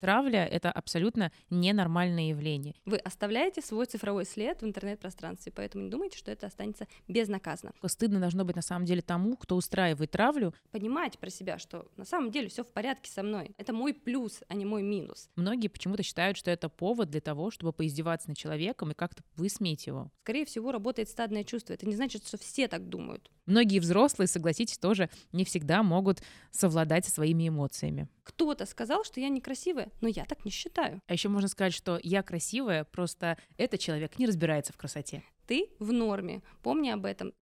Травля — это абсолютно ненормальное явление. Вы оставляете свой цифровой след в интернет-пространстве, поэтому не думайте, что это останется безнаказанно. Стыдно должно быть на самом деле тому, кто устраивает травлю. Понимать про себя, что на самом деле все в порядке со мной. Это мой плюс, а не мой минус. Многие почему-то считают, что это повод для того, чтобы поиздеваться над человеком и как-то высмеять его. Скорее всего, работает стадное чувство. Это не значит, что все так думают. Многие взрослые, согласитесь, тоже не всегда могут совладать со своими эмоциями. Кто-то сказал, что я некрасивая, но я так не считаю. А еще можно сказать, что я красивая, просто этот человек не разбирается в красоте. Ты в норме. Помни об этом.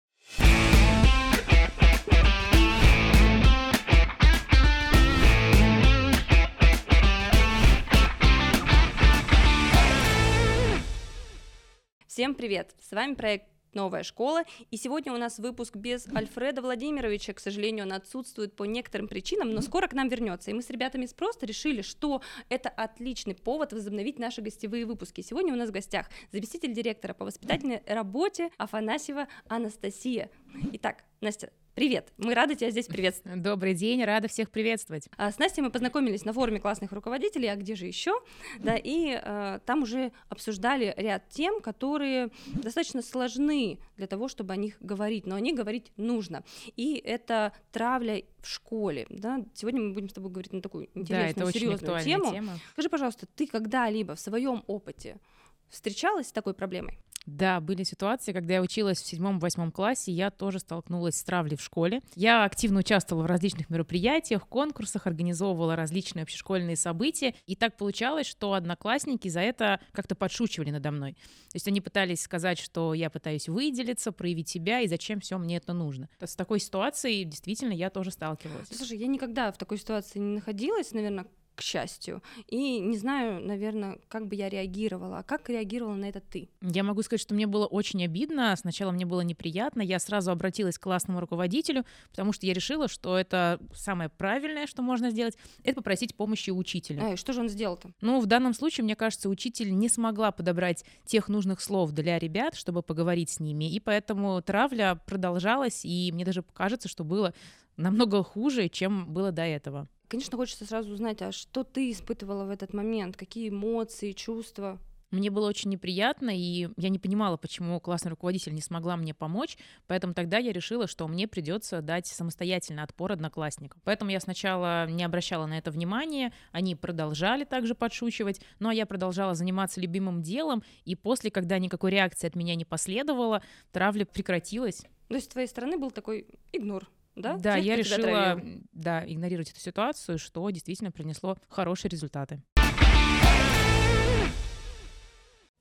Всем привет! С вами проект новая школа. И сегодня у нас выпуск без Альфреда Владимировича. К сожалению, он отсутствует по некоторым причинам, но скоро к нам вернется. И мы с ребятами с просто решили, что это отличный повод возобновить наши гостевые выпуски. Сегодня у нас в гостях заместитель директора по воспитательной работе Афанасьева Анастасия. Итак, Настя, Привет, мы рады тебя здесь приветствовать. Добрый день, рада всех приветствовать. А, с Настей мы познакомились на форуме классных руководителей, а где же еще? Да, и а, там уже обсуждали ряд тем, которые достаточно сложны для того, чтобы о них говорить, но о них говорить нужно. И это травля в школе. Да? Сегодня мы будем с тобой говорить на такую интересную, да, серьезную тему. Тема. Скажи, пожалуйста, ты когда-либо в своем опыте встречалась с такой проблемой? Да, были ситуации, когда я училась в седьмом-восьмом классе, я тоже столкнулась с травлей в школе. Я активно участвовала в различных мероприятиях, конкурсах, организовывала различные общешкольные события, и так получалось, что одноклассники за это как-то подшучивали надо мной. То есть они пытались сказать, что я пытаюсь выделиться, проявить себя, и зачем все мне это нужно. С такой ситуацией действительно я тоже сталкивалась. Слушай, я никогда в такой ситуации не находилась, наверное, к счастью. И не знаю, наверное, как бы я реагировала. А как реагировала на это ты? Я могу сказать, что мне было очень обидно. Сначала мне было неприятно. Я сразу обратилась к классному руководителю, потому что я решила, что это самое правильное, что можно сделать, это попросить помощи учителя. А, что же он сделал-то? Ну, в данном случае, мне кажется, учитель не смогла подобрать тех нужных слов для ребят, чтобы поговорить с ними. И поэтому травля продолжалась, и мне даже кажется, что было намного хуже, чем было до этого. Конечно, хочется сразу узнать, а что ты испытывала в этот момент, какие эмоции, чувства? Мне было очень неприятно, и я не понимала, почему классный руководитель не смогла мне помочь, поэтому тогда я решила, что мне придется дать самостоятельно отпор одноклассникам. Поэтому я сначала не обращала на это внимания, они продолжали также подшучивать, ну а я продолжала заниматься любимым делом, и после, когда никакой реакции от меня не последовало, травля прекратилась. То есть с твоей стороны был такой игнор? Да? Да, Тех, я решила да, игнорировать эту ситуацию, что действительно принесло хорошие результаты.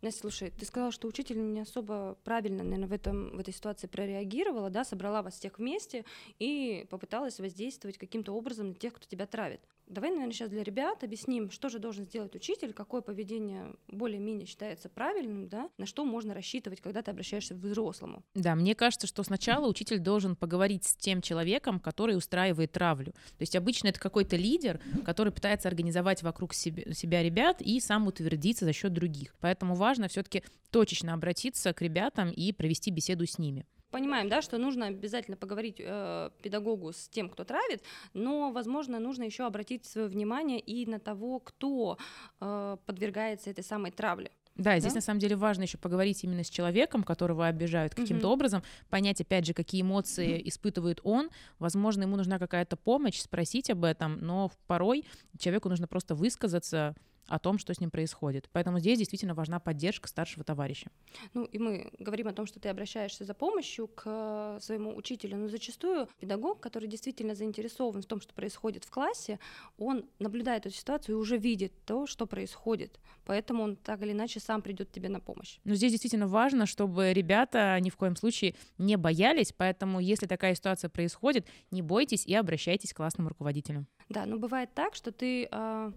Настя, слушай, ты сказала, что учитель не особо правильно, наверное, в, этом, в этой ситуации прореагировала, да, собрала вас всех вместе и попыталась воздействовать каким-то образом на тех, кто тебя травит. Давай, наверное, сейчас для ребят объясним, что же должен сделать учитель, какое поведение более-менее считается правильным, да, на что можно рассчитывать, когда ты обращаешься к взрослому. Да, мне кажется, что сначала учитель должен поговорить с тем человеком, который устраивает травлю. То есть обычно это какой-то лидер, который пытается организовать вокруг себе, себя ребят и сам утвердиться за счет других. Поэтому важно все-таки точечно обратиться к ребятам и провести беседу с ними понимаем, да, что нужно обязательно поговорить э, педагогу с тем, кто травит, но, возможно, нужно еще обратить свое внимание и на того, кто э, подвергается этой самой травле. Да, здесь да? на самом деле важно еще поговорить именно с человеком, которого обижают каким-то угу. образом, понять, опять же, какие эмоции испытывает он. Возможно, ему нужна какая-то помощь, спросить об этом, но порой человеку нужно просто высказаться, о том, что с ним происходит. Поэтому здесь действительно важна поддержка старшего товарища. Ну и мы говорим о том, что ты обращаешься за помощью к э, своему учителю, но зачастую педагог, который действительно заинтересован в том, что происходит в классе, он наблюдает эту ситуацию и уже видит то, что происходит. Поэтому он так или иначе сам придет тебе на помощь. Но здесь действительно важно, чтобы ребята ни в коем случае не боялись, поэтому если такая ситуация происходит, не бойтесь и обращайтесь к классному руководителю. Да, но бывает так, что ты а,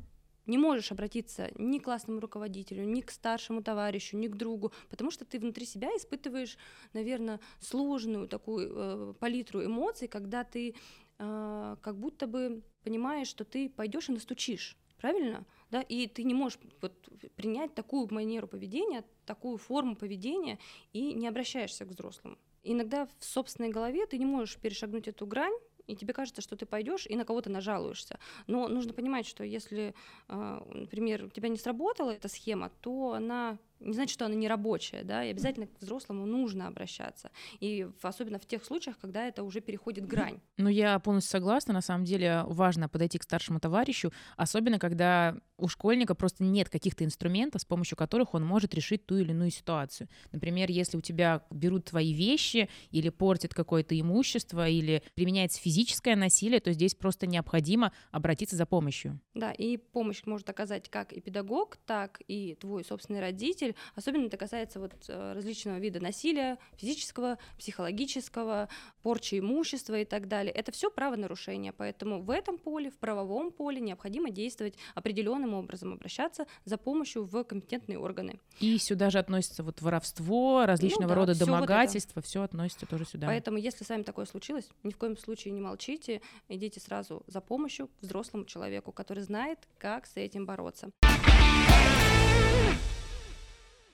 не можешь обратиться ни к классному руководителю, ни к старшему товарищу, ни к другу, потому что ты внутри себя испытываешь, наверное, сложную такую э, палитру эмоций, когда ты э, как будто бы понимаешь, что ты пойдешь и настучишь, правильно? Да, и ты не можешь вот, принять такую манеру поведения, такую форму поведения и не обращаешься к взрослому. Иногда в собственной голове ты не можешь перешагнуть эту грань и тебе кажется, что ты пойдешь и на кого-то нажалуешься. Но нужно понимать, что если, а, например, у тебя не сработала эта схема, то она не значит, что она не рабочая, да, и обязательно к взрослому нужно обращаться, и особенно в тех случаях, когда это уже переходит грань. Ну, я полностью согласна, на самом деле важно подойти к старшему товарищу, особенно когда у школьника просто нет каких-то инструментов, с помощью которых он может решить ту или иную ситуацию. Например, если у тебя берут твои вещи или портят какое-то имущество, или применяется физическое насилие, то здесь просто необходимо обратиться за помощью. Да, и помощь может оказать как и педагог, так и твой собственный родитель, родитель. Особенно это касается вот э, различного вида насилия, физического, психологического, порчи имущества и так далее. Это все правонарушение, поэтому в этом поле, в правовом поле необходимо действовать определенным образом, обращаться за помощью в компетентные органы. И сюда же относится вот воровство, различного ну, да, рода домогательства, вот все относится тоже сюда. Поэтому, если с вами такое случилось, ни в коем случае не молчите, идите сразу за помощью к взрослому человеку, который знает, как с этим бороться.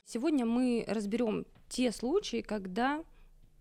Сегодня мы разберем те случаи, когда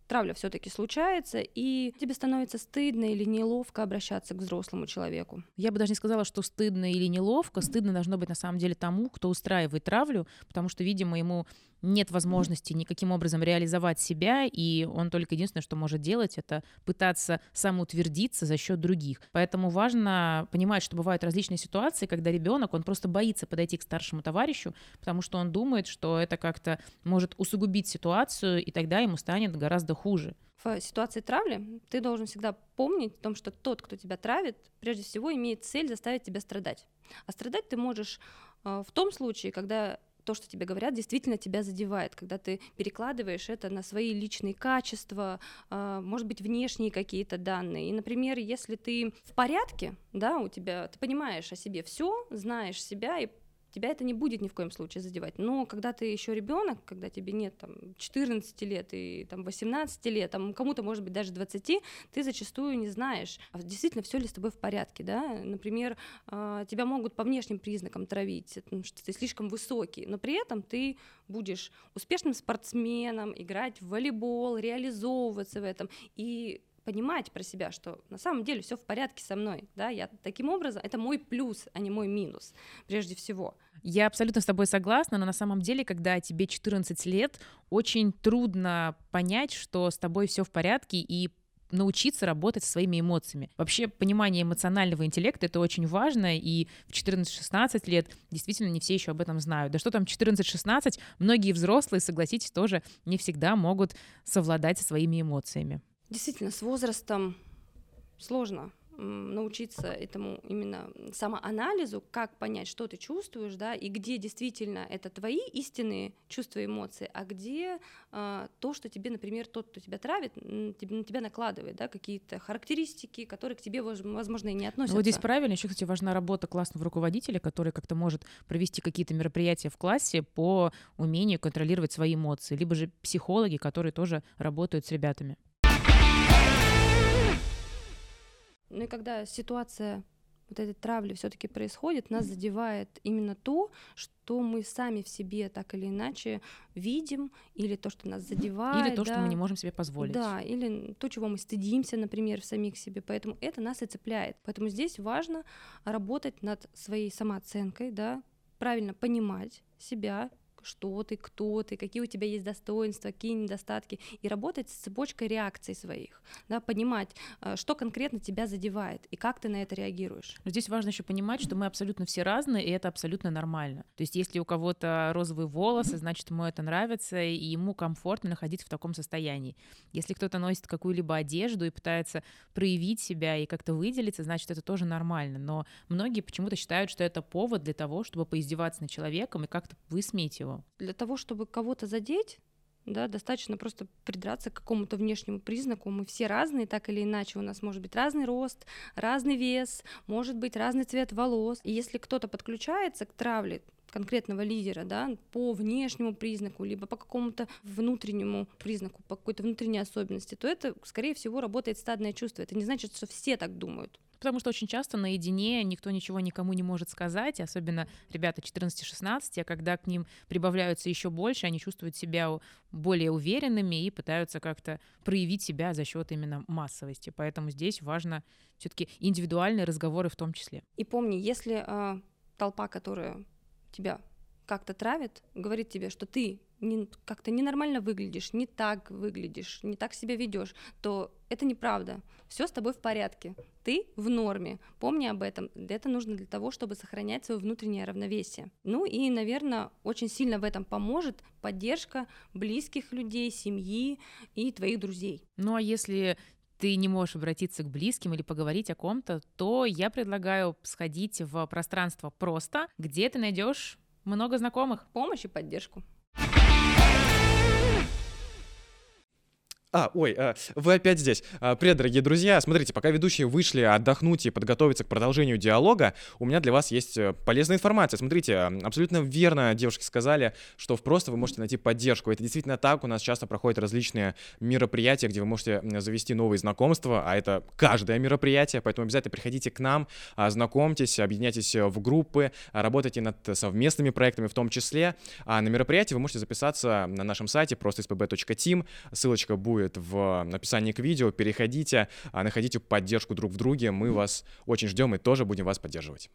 травля все-таки случается, и тебе становится стыдно или неловко обращаться к взрослому человеку. Я бы даже не сказала, что стыдно или неловко. Стыдно должно быть на самом деле тому, кто устраивает травлю, потому что, видимо, ему нет возможности никаким образом реализовать себя, и он только единственное, что может делать, это пытаться самоутвердиться за счет других. Поэтому важно понимать, что бывают различные ситуации, когда ребенок, он просто боится подойти к старшему товарищу, потому что он думает, что это как-то может усугубить ситуацию, и тогда ему станет гораздо хуже. В ситуации травли ты должен всегда помнить о том, что тот, кто тебя травит, прежде всего имеет цель заставить тебя страдать. А страдать ты можешь э, в том случае, когда то, что тебе говорят, действительно тебя задевает, когда ты перекладываешь это на свои личные качества, а, может быть, внешние какие-то данные. И, например, если ты в порядке, да, у тебя, ты понимаешь о себе все, знаешь себя и тебя это не будет ни в коем случае задевать. Но когда ты еще ребенок, когда тебе нет там 14 лет и там 18 лет, там кому-то может быть даже 20, ты зачастую не знаешь, а действительно все ли с тобой в порядке, да. Например, а, тебя могут по внешним признакам травить, что ты слишком высокий, но при этом ты будешь успешным спортсменом, играть в волейбол, реализовываться в этом и понимать про себя, что на самом деле все в порядке со мной, да, я таким образом, это мой плюс, а не мой минус, прежде всего. Я абсолютно с тобой согласна, но на самом деле, когда тебе 14 лет, очень трудно понять, что с тобой все в порядке и научиться работать со своими эмоциями. Вообще понимание эмоционального интеллекта — это очень важно, и в 14-16 лет действительно не все еще об этом знают. Да что там 14-16, многие взрослые, согласитесь, тоже не всегда могут совладать со своими эмоциями. Действительно, с возрастом сложно научиться этому именно самоанализу, как понять, что ты чувствуешь, да, и где действительно это твои истинные чувства и эмоции, а где а, то, что тебе, например, тот, кто тебя травит, на тебя накладывает, да, какие-то характеристики, которые к тебе, возможно, и не относятся. Ну, вот здесь правильно, еще, кстати, важна работа классного руководителя, который как-то может провести какие-то мероприятия в классе по умению контролировать свои эмоции, либо же психологи, которые тоже работают с ребятами. Ну и когда ситуация вот этой травли все-таки происходит, нас задевает именно то, что мы сами в себе так или иначе видим, или то, что нас задевает. Или то, да, что мы не можем себе позволить. Да, или то, чего мы стыдимся, например, в самих себе. Поэтому это нас и цепляет. Поэтому здесь важно работать над своей самооценкой, да, правильно понимать себя, что ты, кто ты, какие у тебя есть достоинства, какие недостатки, и работать с цепочкой реакций своих, да, понимать, э, что конкретно тебя задевает и как ты на это реагируешь. Но здесь важно еще понимать, что мы абсолютно все разные, и это абсолютно нормально. То есть если у кого-то розовые волосы, значит, ему это нравится, и ему комфортно находиться в таком состоянии. Если кто-то носит какую-либо одежду и пытается проявить себя и как-то выделиться, значит, это тоже нормально. Но многие почему-то считают, что это повод для того, чтобы поиздеваться над человеком и как-то высмеять его. Для того, чтобы кого-то задеть, да, достаточно просто придраться к какому-то внешнему признаку. Мы все разные, так или иначе. У нас может быть разный рост, разный вес, может быть разный цвет волос. И если кто-то подключается к травле конкретного лидера, да, по внешнему признаку, либо по какому-то внутреннему признаку, по какой-то внутренней особенности, то это, скорее всего, работает стадное чувство. Это не значит, что все так думают. потому что очень часто наедине никто ничего никому не может сказать, особенно ребята 14-16, а когда к ним прибавляются еще больше, они чувствуют себя более уверенными и пытаются как-то проявить себя за счет именно массовости. Поэтому здесь важно все-таки индивидуальные разговоры в том числе. И помни, если э, толпа, которая тебя как-то травит, говорит тебе, что ты не, как-то ненормально выглядишь, не так выглядишь, не так себя ведешь, то это неправда. Все с тобой в порядке. Ты в норме. Помни об этом. Это нужно для того, чтобы сохранять свое внутреннее равновесие. Ну и, наверное, очень сильно в этом поможет поддержка близких людей, семьи и твоих друзей. Ну а если ты не можешь обратиться к близким или поговорить о ком-то, то я предлагаю сходить в пространство просто, где ты найдешь много знакомых. Помощь и поддержку. А, ой, а, вы опять здесь. А, привет, дорогие друзья. Смотрите, пока ведущие вышли отдохнуть и подготовиться к продолжению диалога, у меня для вас есть э, полезная информация. Смотрите, абсолютно верно девушки сказали, что в просто вы можете найти поддержку. Это действительно так. У нас часто проходят различные мероприятия, где вы можете завести новые знакомства, а это каждое мероприятие, поэтому обязательно приходите к нам, а, знакомьтесь, объединяйтесь э, в группы, работайте над совместными проектами в том числе. А на мероприятие вы можете записаться на нашем сайте просто spb.team. Ссылочка будет будет в описании к видео. Переходите, а, находите поддержку друг в друге. Мы вас очень ждем и тоже будем вас поддерживать.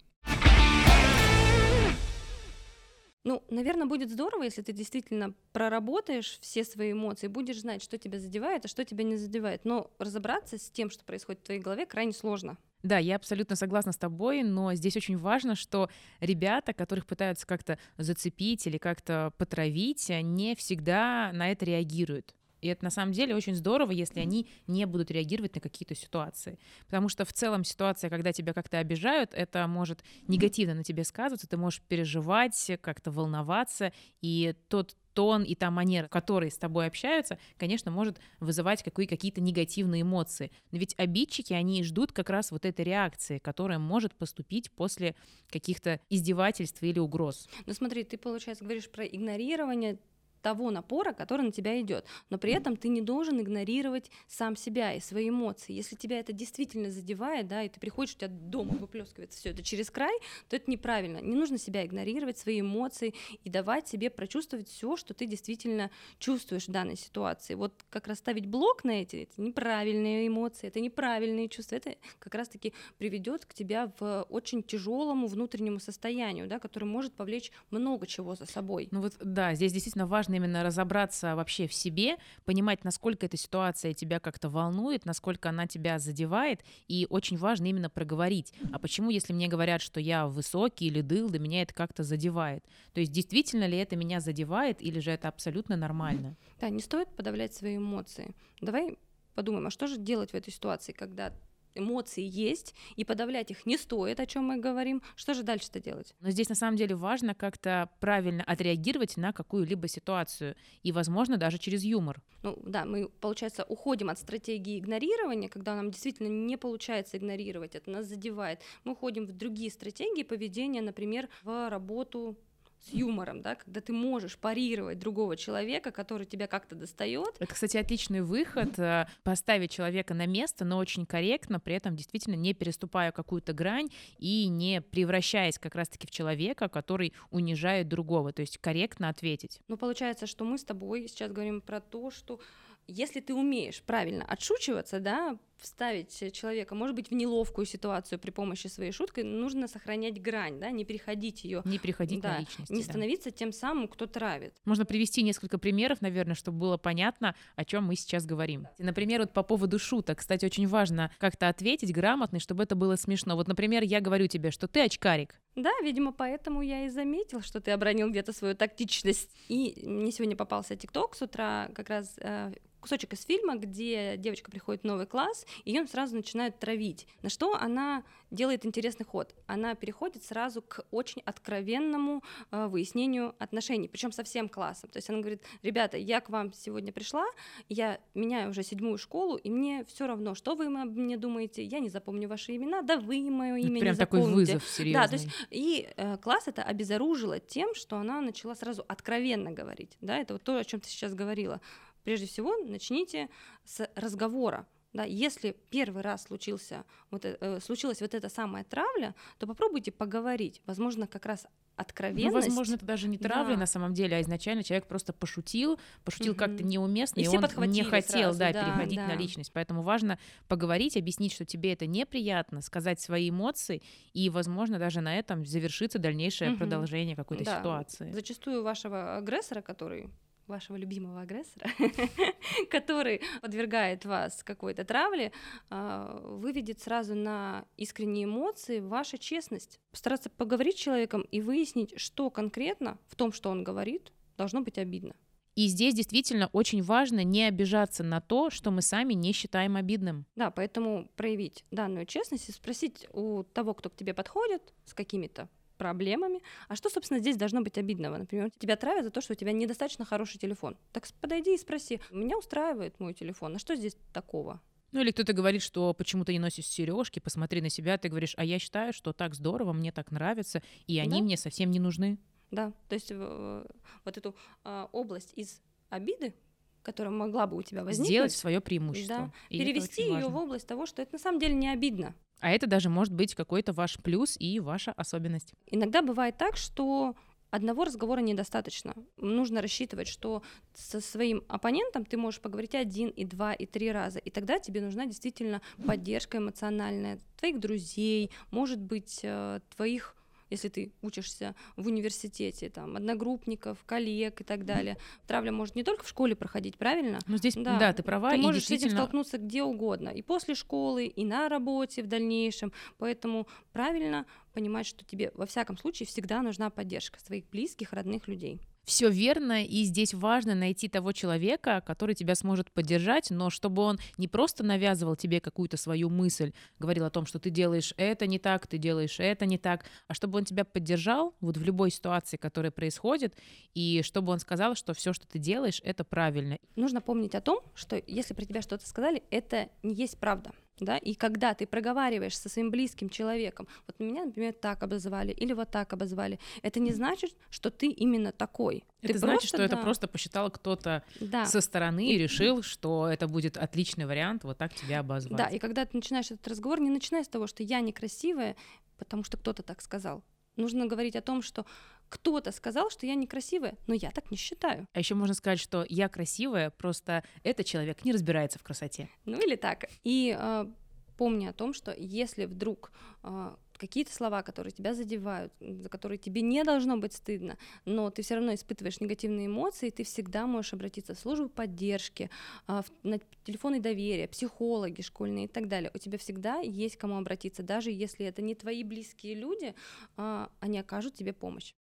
Ну, наверное, будет здорово, если ты действительно проработаешь все свои эмоции, будешь знать, что тебя задевает, а что тебя не задевает. Но разобраться с тем, что происходит в твоей голове, крайне сложно. Да, я абсолютно согласна с тобой, но здесь очень важно, что ребята, которых пытаются как-то зацепить или как-то потравить, не всегда на это реагируют. И это на самом деле очень здорово, если они не будут реагировать на какие-то ситуации. Потому что в целом ситуация, когда тебя как-то обижают, это может негативно на тебе сказываться, ты можешь переживать, как-то волноваться, и тот тон и та манера, которые с тобой общаются, конечно, может вызывать какие-то негативные эмоции. Но ведь обидчики, они ждут как раз вот этой реакции, которая может поступить после каких-то издевательств или угроз. Ну смотри, ты, получается, говоришь про игнорирование, того напора, который на тебя идет. Но при этом ты не должен игнорировать сам себя и свои эмоции. Если тебя это действительно задевает, да, и ты приходишь, у тебя дома выплескивается все это через край, то это неправильно. Не нужно себя игнорировать, свои эмоции и давать себе прочувствовать все, что ты действительно чувствуешь в данной ситуации. Вот как раз ставить блок на эти, это неправильные эмоции, это неправильные чувства, это как раз-таки приведет к тебя в очень тяжелому внутреннему состоянию, да, которое может повлечь много чего за собой. Ну вот да, здесь действительно важно важно именно разобраться вообще в себе, понимать, насколько эта ситуация тебя как-то волнует, насколько она тебя задевает, и очень важно именно проговорить. А почему, если мне говорят, что я высокий или дыл, до меня это как-то задевает? То есть действительно ли это меня задевает, или же это абсолютно нормально? Да, не стоит подавлять свои эмоции. Давай подумаем, а что же делать в этой ситуации, когда эмоции есть, и подавлять их не стоит, о чем мы говорим. Что же дальше-то делать? Но здесь на самом деле важно как-то правильно отреагировать на какую-либо ситуацию, и, возможно, даже через юмор. Ну да, мы, получается, уходим от стратегии игнорирования, когда нам действительно не получается игнорировать, это нас задевает. Мы уходим в другие стратегии поведения, например, в работу с юмором, да, когда ты можешь парировать другого человека, который тебя как-то достает. Это, кстати, отличный выход э, поставить человека на место, но очень корректно, при этом действительно не переступая какую-то грань и не превращаясь как раз-таки в человека, который унижает другого, то есть корректно ответить. Ну, получается, что мы с тобой сейчас говорим про то, что если ты умеешь правильно отшучиваться, да, вставить человека, может быть, в неловкую ситуацию при помощи своей шутки, нужно сохранять грань, да, не переходить ее. Не переходить да, на личность. Не становиться тем самым, кто травит. Можно привести несколько примеров, наверное, чтобы было понятно, о чем мы сейчас говорим. Например, вот по поводу шуток. Кстати, очень важно как-то ответить грамотно, чтобы это было смешно. Вот, например, я говорю тебе, что ты очкарик. Да, видимо, поэтому я и заметил, что ты обронил где-то свою тактичность. И мне сегодня попался ТикТок с утра, как раз э, кусочек из фильма, где девочка приходит в новый класс, и ее сразу начинают травить. На что она делает интересный ход. Она переходит сразу к очень откровенному э, выяснению отношений, причем со всем классом. То есть она говорит, ребята, я к вам сегодня пришла, я меняю уже седьмую школу, и мне все равно, что вы мне думаете, я не запомню ваши имена, да вы мое имя Прям не такой вызов серьезный. Да, то есть и э, класс это обезоружило тем, что она начала сразу откровенно говорить. Да, это вот то, о чем ты сейчас говорила. Прежде всего, начните с разговора. Да, если первый раз случился вот, э, случилась вот эта самая травля, то попробуйте поговорить. Возможно, как раз ну, откровенность. Ну, возможно, это даже не травля да. на самом деле, а изначально человек просто пошутил, пошутил угу. как-то неуместно, и, и он не хотел сразу, да, да, переходить да. на личность. Поэтому важно поговорить, объяснить, что тебе это неприятно, сказать свои эмоции, и, возможно, даже на этом завершится дальнейшее угу. продолжение какой-то да. ситуации. Зачастую вашего агрессора, который вашего любимого агрессора, который подвергает вас какой-то травле, а, выведет сразу на искренние эмоции ваша честность. Постараться поговорить с человеком и выяснить, что конкретно в том, что он говорит, должно быть обидно. И здесь действительно очень важно не обижаться на то, что мы сами не считаем обидным. Да, поэтому проявить данную честность и спросить у того, кто к тебе подходит с какими-то проблемами. А что, собственно, здесь должно быть обидного? Например, тебя травят за то, что у тебя недостаточно хороший телефон. Так подойди и спроси, меня устраивает мой телефон, а что здесь такого? Ну или кто-то говорит, что почему ты не носишь сережки, посмотри на себя, ты говоришь, а я считаю, что так здорово, мне так нравится, и они да? мне совсем не нужны. Да, то есть э, вот эту э, область из обиды, которая могла бы у тебя возникнуть, сделать свое преимущество, да, перевести ее в область того, что это на самом деле не обидно. А это даже может быть какой-то ваш плюс и ваша особенность. Иногда бывает так, что одного разговора недостаточно. Нужно рассчитывать, что со своим оппонентом ты можешь поговорить один, и два, и три раза. И тогда тебе нужна действительно поддержка эмоциональная твоих друзей, может быть, э, твоих если ты учишься в университете, там, одногруппников, коллег и так далее. Травля может не только в школе проходить, правильно? Ну, здесь, да, да ты права. Ты можешь действительно... с этим столкнуться где угодно, и после школы, и на работе в дальнейшем. Поэтому правильно понимать, что тебе во всяком случае всегда нужна поддержка своих близких, родных людей все верно, и здесь важно найти того человека, который тебя сможет поддержать, но чтобы он не просто навязывал тебе какую-то свою мысль, говорил о том, что ты делаешь это не так, ты делаешь это не так, а чтобы он тебя поддержал вот в любой ситуации, которая происходит, и чтобы он сказал, что все, что ты делаешь, это правильно. Нужно помнить о том, что если про тебя что-то сказали, это не есть правда да, и когда ты проговариваешь со своим близким человеком, вот меня, например, так обозвали или вот так обозвали, это не значит, что ты именно такой. Это ты значит, просто, что да. это просто посчитал кто-то да. со стороны и решил, что это будет отличный вариант вот так тебя обозвать. Да, и когда ты начинаешь этот разговор, не начинай с того, что я некрасивая, потому что кто-то так сказал. Нужно говорить о том, что кто-то сказал, что я некрасивая, но я так не считаю. А еще можно сказать, что я красивая, просто этот человек не разбирается в красоте. Ну или так. И э, помни о том, что если вдруг э, какие-то слова, которые тебя задевают, за которые тебе не должно быть стыдно, но ты все равно испытываешь негативные эмоции, ты всегда можешь обратиться в службу поддержки, э, на телефоны доверия, психологи школьные и так далее. У тебя всегда есть кому обратиться, даже если это не твои близкие люди, э, они окажут тебе помощь.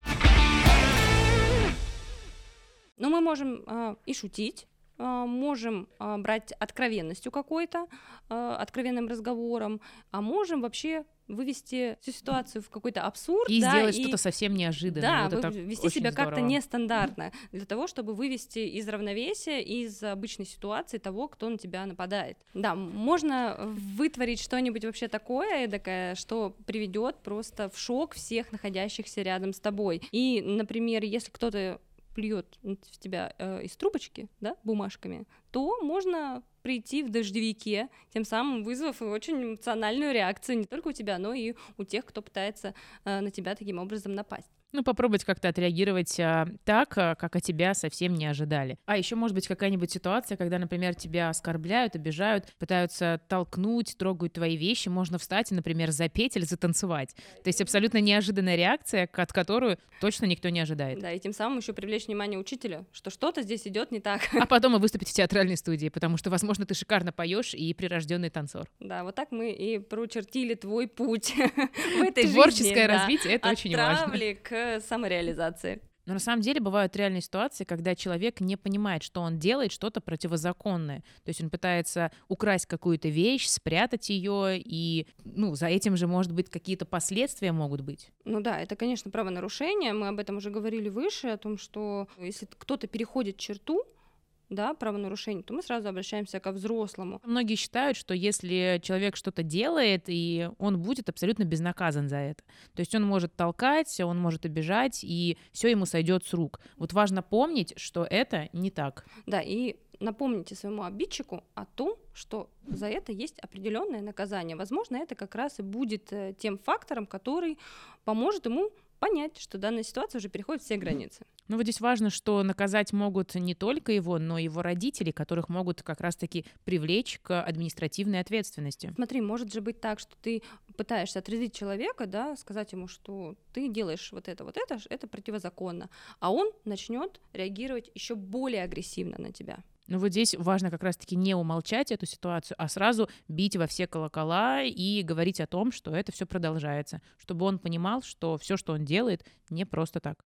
Но мы можем и шутить, можем э, брать откровенностью какой-то, э, откровенным разговором, а можем вообще вывести всю ситуацию в какой-то абсурд. И да, сделать и... что-то совсем неожиданное. Да, вот вести себя как-то нестандартно, для того, чтобы вывести из равновесия, из обычной ситуации того, кто на тебя нападает. Да, можно вытворить что-нибудь вообще такое, эдакое, что приведет просто в шок всех находящихся рядом с тобой. И, например, если кто-то плюет в тебя э, из трубочки, да, бумажками, то можно прийти в дождевике, тем самым вызвав очень эмоциональную реакцию не только у тебя, но и у тех, кто пытается э, на тебя таким образом напасть. Ну, попробовать как-то отреагировать а, так, а, как от тебя совсем не ожидали. А еще может быть какая-нибудь ситуация, когда, например, тебя оскорбляют, обижают, пытаются толкнуть, трогают твои вещи, можно встать и, например, запеть или затанцевать. То есть абсолютно неожиданная реакция, от которую точно никто не ожидает. Да, и тем самым еще привлечь внимание учителя, что что-то здесь идет не так. А потом и выступить в театральной студии, потому что, возможно, ты шикарно поешь и прирожденный танцор. Да, вот так мы и прочертили твой путь в этой жизни. Творческое развитие — это очень важно. к самореализации. Но на самом деле бывают реальные ситуации, когда человек не понимает, что он делает что-то противозаконное. То есть он пытается украсть какую-то вещь, спрятать ее, и ну, за этим же, может быть, какие-то последствия могут быть. Ну да, это, конечно, правонарушение. Мы об этом уже говорили выше, о том, что если кто-то переходит черту, да, правонарушений, то мы сразу обращаемся ко взрослому. Многие считают, что если человек что-то делает, и он будет абсолютно безнаказан за это. То есть он может толкать, он может обижать, и все ему сойдет с рук. Вот важно помнить, что это не так. Да, и напомните своему обидчику о том, что за это есть определенное наказание. Возможно, это как раз и будет э, тем фактором, который поможет ему понять, что данная ситуация уже переходит все границы. Ну вот здесь важно, что наказать могут не только его, но и его родители, которых могут как раз-таки привлечь к административной ответственности. Смотри, может же быть так, что ты пытаешься отрезвить человека, да, сказать ему, что ты делаешь вот это, вот это, это противозаконно, а он начнет реагировать еще более агрессивно на тебя. Но вот здесь важно как раз-таки не умолчать эту ситуацию, а сразу бить во все колокола и говорить о том, что это все продолжается, чтобы он понимал, что все, что он делает, не просто так.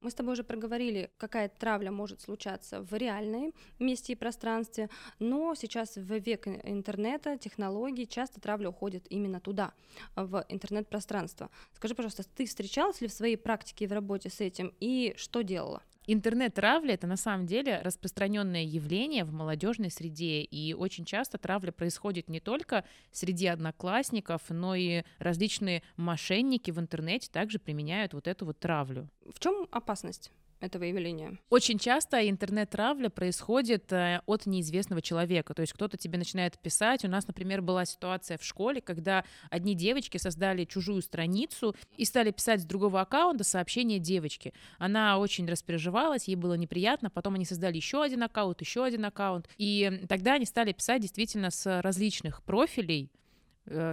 Мы с тобой уже проговорили, какая травля может случаться в реальной месте и пространстве, но сейчас в век интернета, технологий, часто травля уходит именно туда, в интернет-пространство. Скажи, пожалуйста, ты встречалась ли в своей практике и в работе с этим, и что делала? Интернет-травля это на самом деле распространенное явление в молодежной среде, и очень часто травля происходит не только среди одноклассников, но и различные мошенники в интернете также применяют вот эту вот травлю. В чем опасность? Этого явления. Очень часто интернет-травля происходит э, от неизвестного человека. То есть кто-то тебе начинает писать. У нас, например, была ситуация в школе, когда одни девочки создали чужую страницу и стали писать с другого аккаунта сообщение девочки. Она очень распереживалась, ей было неприятно. Потом они создали еще один аккаунт, еще один аккаунт. И тогда они стали писать действительно с различных профилей,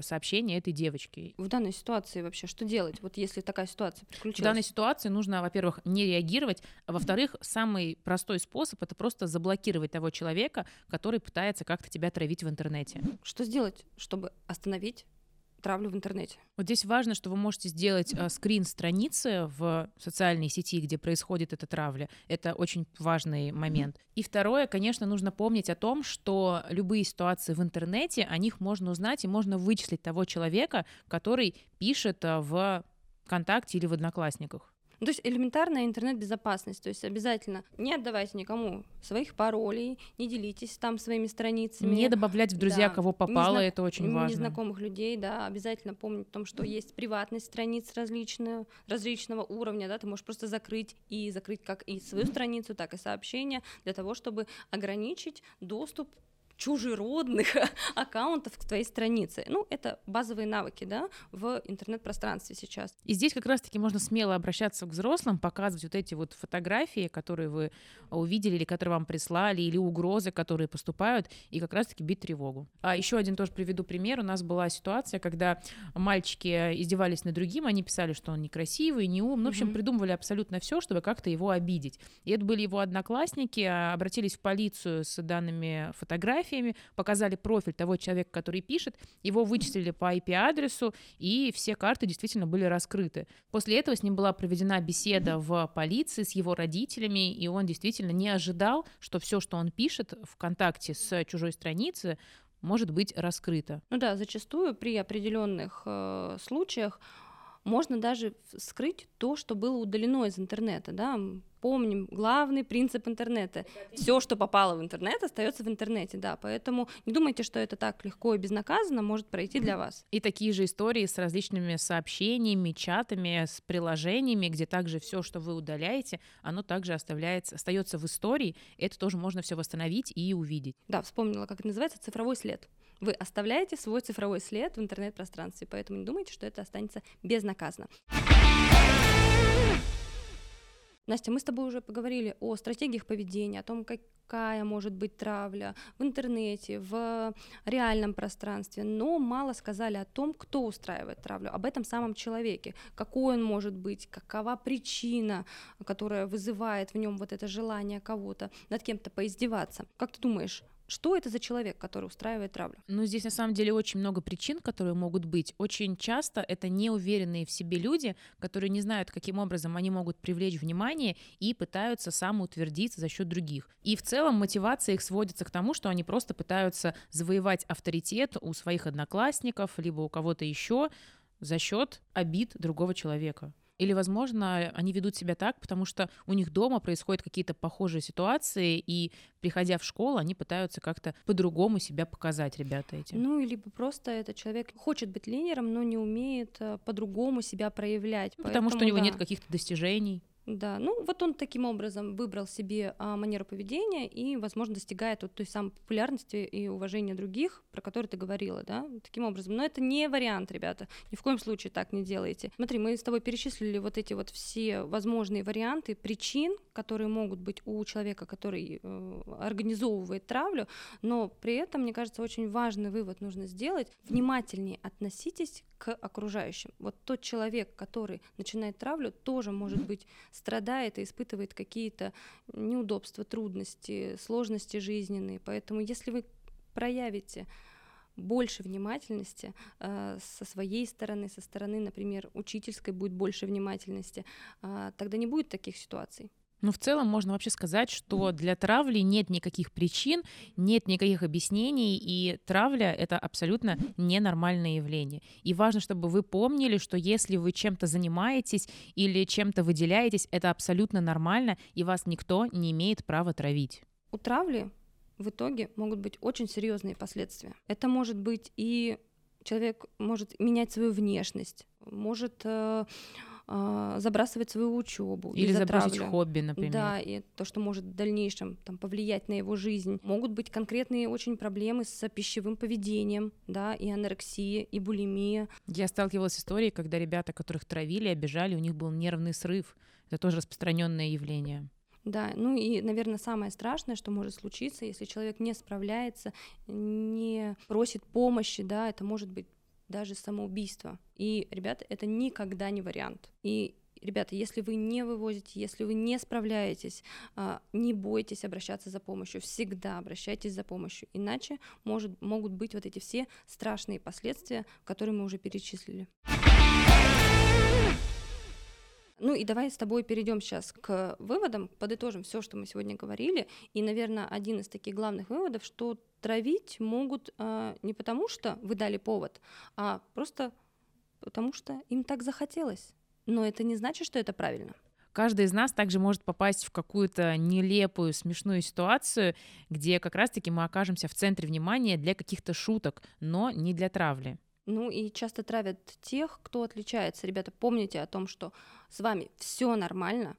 сообщение этой девочки. В данной ситуации вообще что делать, вот если такая ситуация приключилась? В данной ситуации нужно, во-первых, не реагировать, а во-вторых, самый простой способ — это просто заблокировать того человека, который пытается как-то тебя травить в интернете. Что сделать, чтобы остановить травлю в интернете. Вот здесь важно, что вы можете сделать э, скрин страницы в социальной сети, где происходит эта травля. Это очень важный момент. И второе, конечно, нужно помнить о том, что любые ситуации в интернете, о них можно узнать и можно вычислить того человека, который пишет э, в ВКонтакте или в Одноклассниках. Ну, то есть элементарная интернет-безопасность, то есть обязательно не отдавайте никому своих паролей, не делитесь там своими страницами. Не добавлять в друзья, да. кого попало, Незна... это очень важно. Незнакомых людей, да, обязательно помнить о том, что есть приватность страниц различные, различного уровня, да, ты можешь просто закрыть и закрыть как и свою страницу, так и сообщения для того, чтобы ограничить доступ чужеродных аккаунтов к твоей странице. Ну, это базовые навыки, да, в интернет-пространстве сейчас. И здесь как раз-таки можно смело обращаться к взрослым, показывать вот эти вот фотографии, которые вы увидели или которые вам прислали, или угрозы, которые поступают, и как раз-таки бить тревогу. А еще один тоже приведу пример. У нас была ситуация, когда мальчики издевались над другим, они писали, что он некрасивый, не ум, ну, в общем, mm-hmm. придумывали абсолютно все, чтобы как-то его обидеть. И это были его одноклассники, а, обратились в полицию с данными фотографий, фотографиями, показали профиль того человека, который пишет, его вычислили по IP-адресу, и все карты действительно были раскрыты. После этого с ним была проведена беседа в полиции с его родителями, и он действительно не ожидал, что все, что он пишет в контакте с чужой страницы, может быть раскрыто. Ну да, зачастую при определенных э, случаях можно даже скрыть то, что было удалено из интернета, да, помним, главный принцип интернета. Все, что попало в интернет, остается в интернете, да. Поэтому не думайте, что это так легко и безнаказанно может пройти для вас. И такие же истории с различными сообщениями, чатами, с приложениями, где также все, что вы удаляете, оно также оставляется, остается в истории. Это тоже можно все восстановить и увидеть. Да, вспомнила, как это называется, цифровой след. Вы оставляете свой цифровой след в интернет-пространстве, поэтому не думайте, что это останется безнаказанно. Настя, мы с тобой уже поговорили о стратегиях поведения, о том, какая может быть травля в интернете, в реальном пространстве, но мало сказали о том, кто устраивает травлю, об этом самом человеке, какой он может быть, какова причина, которая вызывает в нем вот это желание кого-то над кем-то поиздеваться. Как ты думаешь, что это за человек, который устраивает травлю? Ну, здесь на самом деле очень много причин, которые могут быть. Очень часто это неуверенные в себе люди, которые не знают, каким образом они могут привлечь внимание и пытаются самоутвердиться за счет других. И в целом мотивация их сводится к тому, что они просто пытаются завоевать авторитет у своих одноклассников, либо у кого-то еще за счет обид другого человека. Или, возможно, они ведут себя так, потому что у них дома происходят какие-то похожие ситуации, и, приходя в школу, они пытаются как-то по-другому себя показать, ребята эти. Ну, либо просто этот человек хочет быть лидером, но не умеет э, по-другому себя проявлять. Ну, потому что у него да. нет каких-то достижений. Да, ну вот он таким образом выбрал себе а, манеру поведения и, возможно, достигает вот той самой популярности и уважения других, про которые ты говорила, да, таким образом. Но это не вариант, ребята, ни в коем случае так не делайте. Смотри, мы с тобой перечислили вот эти вот все возможные варианты причин, которые могут быть у человека, который э, организовывает травлю, но при этом, мне кажется, очень важный вывод нужно сделать. Внимательнее относитесь к окружающим. Вот тот человек, который начинает травлю, тоже, может быть, страдает и испытывает какие-то неудобства, трудности, сложности жизненные. Поэтому если вы проявите больше внимательности э, со своей стороны, со стороны, например, учительской будет больше внимательности, э, тогда не будет таких ситуаций. Ну, в целом можно вообще сказать, что для травли нет никаких причин, нет никаких объяснений, и травля — это абсолютно ненормальное явление. И важно, чтобы вы помнили, что если вы чем-то занимаетесь или чем-то выделяетесь, это абсолютно нормально, и вас никто не имеет права травить. У травли в итоге могут быть очень серьезные последствия. Это может быть и человек может менять свою внешность, может э, э, забрасывать свою учебу или забросить травли. хобби, например. Да, и то, что может в дальнейшем там, повлиять на его жизнь. Могут быть конкретные очень проблемы с пищевым поведением, да, и анорексия, и булимия. Я сталкивалась с историей, когда ребята, которых травили, обижали, у них был нервный срыв. Это тоже распространенное явление. Да, ну и, наверное, самое страшное, что может случиться, если человек не справляется, не просит помощи, да, это может быть даже самоубийство. И, ребята, это никогда не вариант. И Ребята, если вы не вывозите, если вы не справляетесь, а, не бойтесь обращаться за помощью, всегда обращайтесь за помощью, иначе может, могут быть вот эти все страшные последствия, которые мы уже перечислили. Ну и давай с тобой перейдем сейчас к выводам, подытожим все, что мы сегодня говорили. И, наверное, один из таких главных выводов, что травить могут а, не потому, что вы дали повод, а просто потому, что им так захотелось. Но это не значит, что это правильно. Каждый из нас также может попасть в какую-то нелепую, смешную ситуацию, где как раз-таки мы окажемся в центре внимания для каких-то шуток, но не для травли. Ну и часто травят тех, кто отличается. Ребята, помните о том, что с вами все нормально,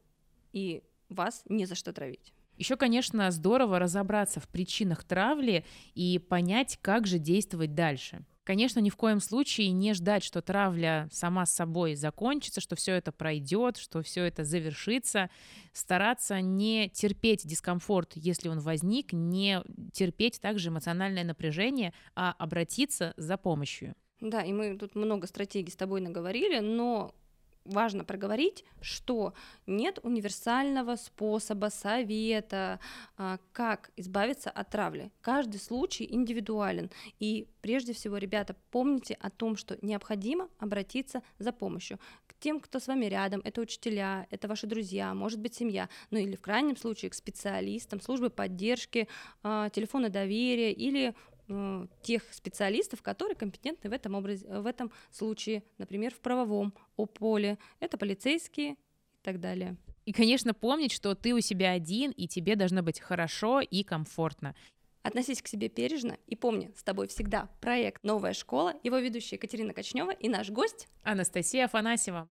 и вас не за что травить. Еще, конечно, здорово разобраться в причинах травли и понять, как же действовать дальше. Конечно, ни в коем случае не ждать, что травля сама с собой закончится, что все это пройдет, что все это завершится. Стараться не терпеть дискомфорт, если он возник, не терпеть также эмоциональное напряжение, а обратиться за помощью. Да, и мы тут много стратегий с тобой наговорили, но важно проговорить, что нет универсального способа, совета, а, как избавиться от травли. Каждый случай индивидуален. И прежде всего, ребята, помните о том, что необходимо обратиться за помощью к тем, кто с вами рядом. Это учителя, это ваши друзья, может быть, семья. Ну или в крайнем случае к специалистам, службы поддержки, а, телефоны доверия или тех специалистов, которые компетентны в этом, образе, в этом случае, например, в правовом о поле. Это полицейские и так далее. И, конечно, помнить, что ты у себя один, и тебе должно быть хорошо и комфортно. Относись к себе бережно и помни, с тобой всегда проект «Новая школа», его ведущая Екатерина Кочнева и наш гость Анастасия Афанасьева.